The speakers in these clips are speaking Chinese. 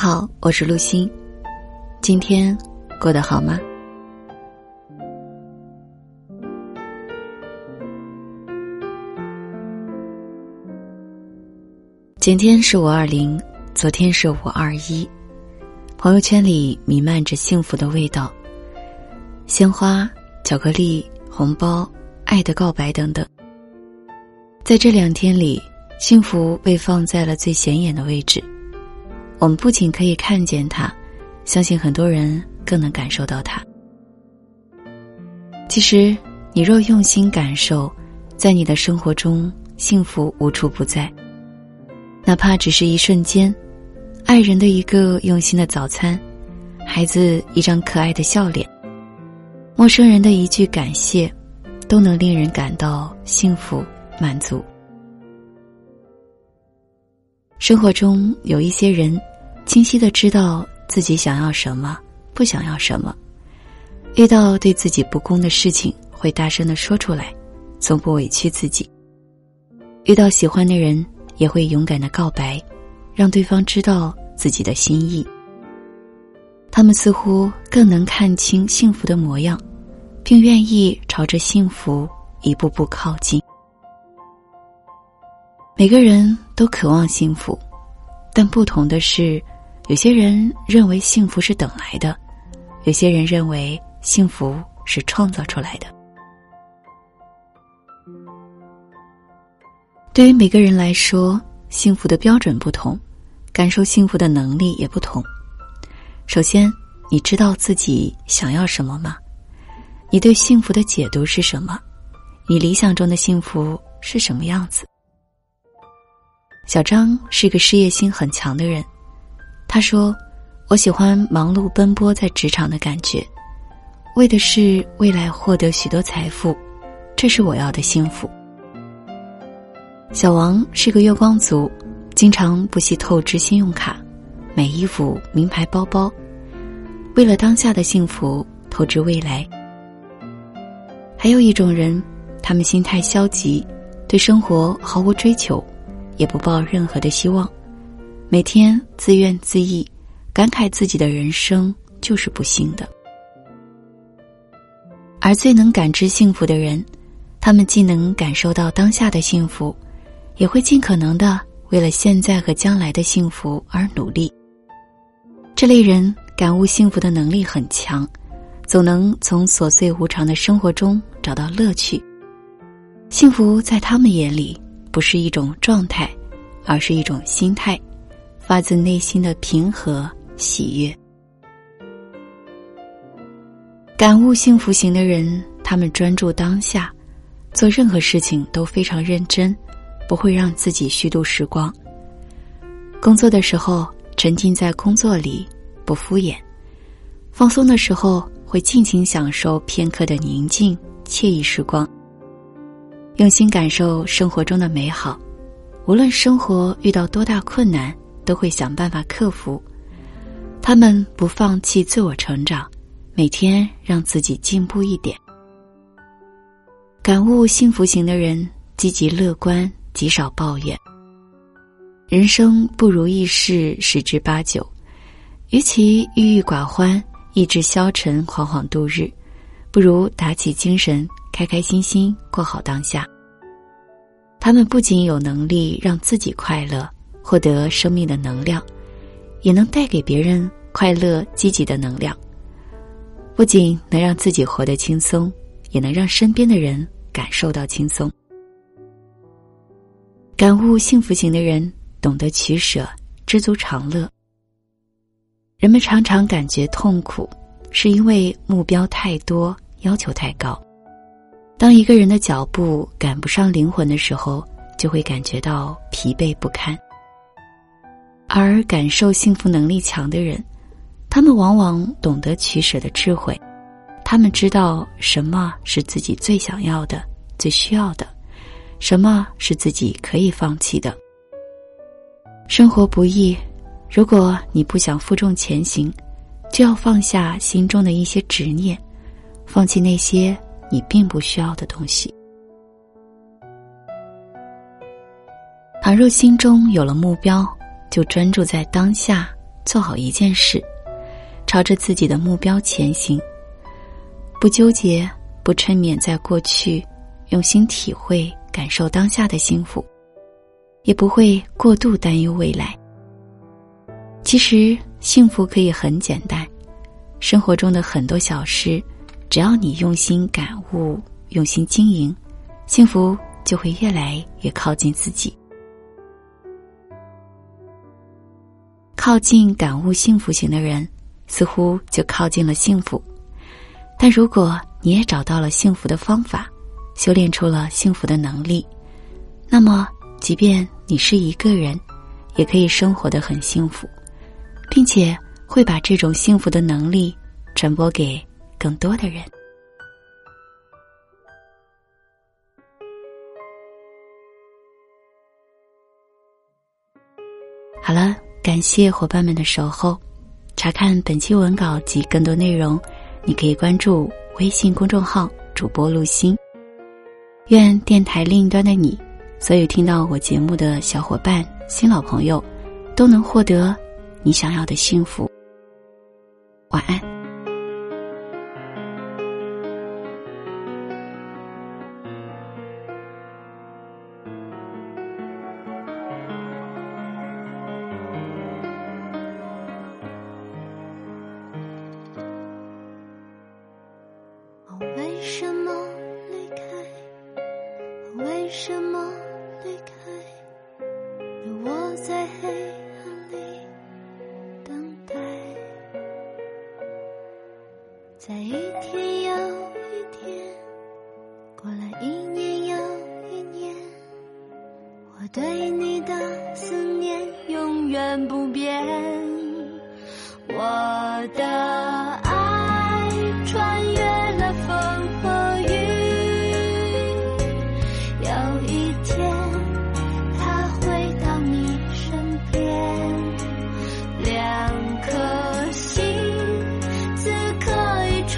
好，我是陆欣。今天过得好吗？今天是五二零，昨天是五二一，朋友圈里弥漫着幸福的味道，鲜花、巧克力、红包、爱的告白等等。在这两天里，幸福被放在了最显眼的位置。我们不仅可以看见它，相信很多人更能感受到它。其实，你若用心感受，在你的生活中，幸福无处不在。哪怕只是一瞬间，爱人的一个用心的早餐，孩子一张可爱的笑脸，陌生人的一句感谢，都能令人感到幸福满足。生活中有一些人，清晰的知道自己想要什么，不想要什么。遇到对自己不公的事情，会大声的说出来，从不委屈自己。遇到喜欢的人，也会勇敢的告白，让对方知道自己的心意。他们似乎更能看清幸福的模样，并愿意朝着幸福一步步靠近。每个人都渴望幸福，但不同的是，有些人认为幸福是等来的，有些人认为幸福是创造出来的。对于每个人来说，幸福的标准不同，感受幸福的能力也不同。首先，你知道自己想要什么吗？你对幸福的解读是什么？你理想中的幸福是什么样子？小张是个事业心很强的人，他说：“我喜欢忙碌奔波在职场的感觉，为的是未来获得许多财富，这是我要的幸福。”小王是个月光族，经常不惜透支信用卡，买衣服、名牌包包，为了当下的幸福透支未来。还有一种人，他们心态消极，对生活毫无追求。也不抱任何的希望，每天自怨自艾，感慨自己的人生就是不幸的。而最能感知幸福的人，他们既能感受到当下的幸福，也会尽可能的为了现在和将来的幸福而努力。这类人感悟幸福的能力很强，总能从琐碎无常的生活中找到乐趣。幸福在他们眼里。不是一种状态，而是一种心态，发自内心的平和喜悦。感悟幸福型的人，他们专注当下，做任何事情都非常认真，不会让自己虚度时光。工作的时候沉浸在工作里，不敷衍；放松的时候会尽情享受片刻的宁静惬意时光。用心感受生活中的美好，无论生活遇到多大困难，都会想办法克服。他们不放弃自我成长，每天让自己进步一点。感悟幸福型的人，积极乐观，极少抱怨。人生不如意事十之八九，与其郁郁寡欢、意志消沉、惶惶度日，不如打起精神。开开心心过好当下。他们不仅有能力让自己快乐，获得生命的能量，也能带给别人快乐、积极的能量。不仅能让自己活得轻松，也能让身边的人感受到轻松。感悟幸福型的人懂得取舍，知足常乐。人们常常感觉痛苦，是因为目标太多，要求太高。当一个人的脚步赶不上灵魂的时候，就会感觉到疲惫不堪。而感受幸福能力强的人，他们往往懂得取舍的智慧，他们知道什么是自己最想要的、最需要的，什么是自己可以放弃的。生活不易，如果你不想负重前行，就要放下心中的一些执念，放弃那些。你并不需要的东西。倘若心中有了目标，就专注在当下，做好一件事，朝着自己的目标前行，不纠结，不沉湎在过去，用心体会、感受当下的幸福，也不会过度担忧未来。其实，幸福可以很简单，生活中的很多小事，只要你用心感悟、用心经营，幸福就会越来越靠近自己。靠近感悟幸福型的人，似乎就靠近了幸福。但如果你也找到了幸福的方法，修炼出了幸福的能力，那么即便你是一个人，也可以生活的很幸福，并且会把这种幸福的能力传播给更多的人。好了。感谢伙伴们的守候，查看本期文稿及更多内容，你可以关注微信公众号主播陆星。愿电台另一端的你，所有听到我节目的小伙伴、新老朋友，都能获得你想要的幸福。晚安。怎么离开留我在黑暗里等待在一天又一天过了一年又一年我对你的思念永远不变。我的爱穿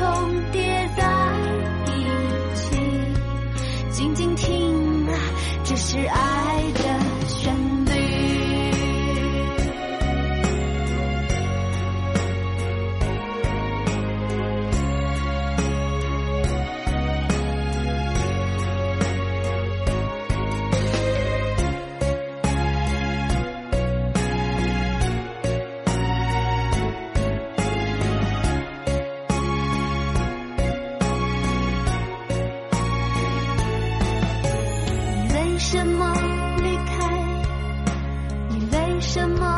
重叠在一起。静静听啊这是爱。什么？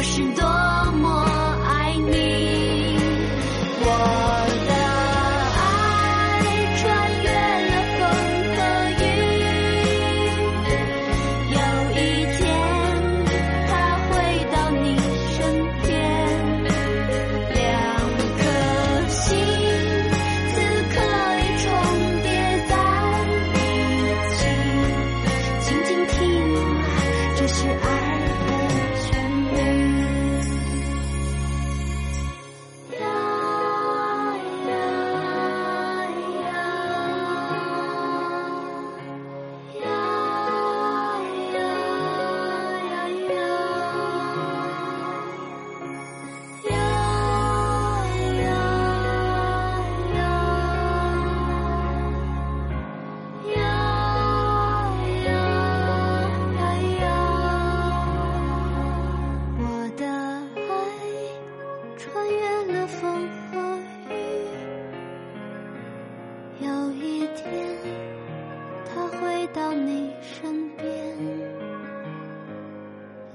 我是多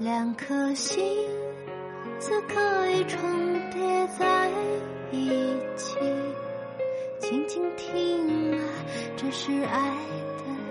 两颗心此刻已重叠在一起，静静听啊，这是爱的。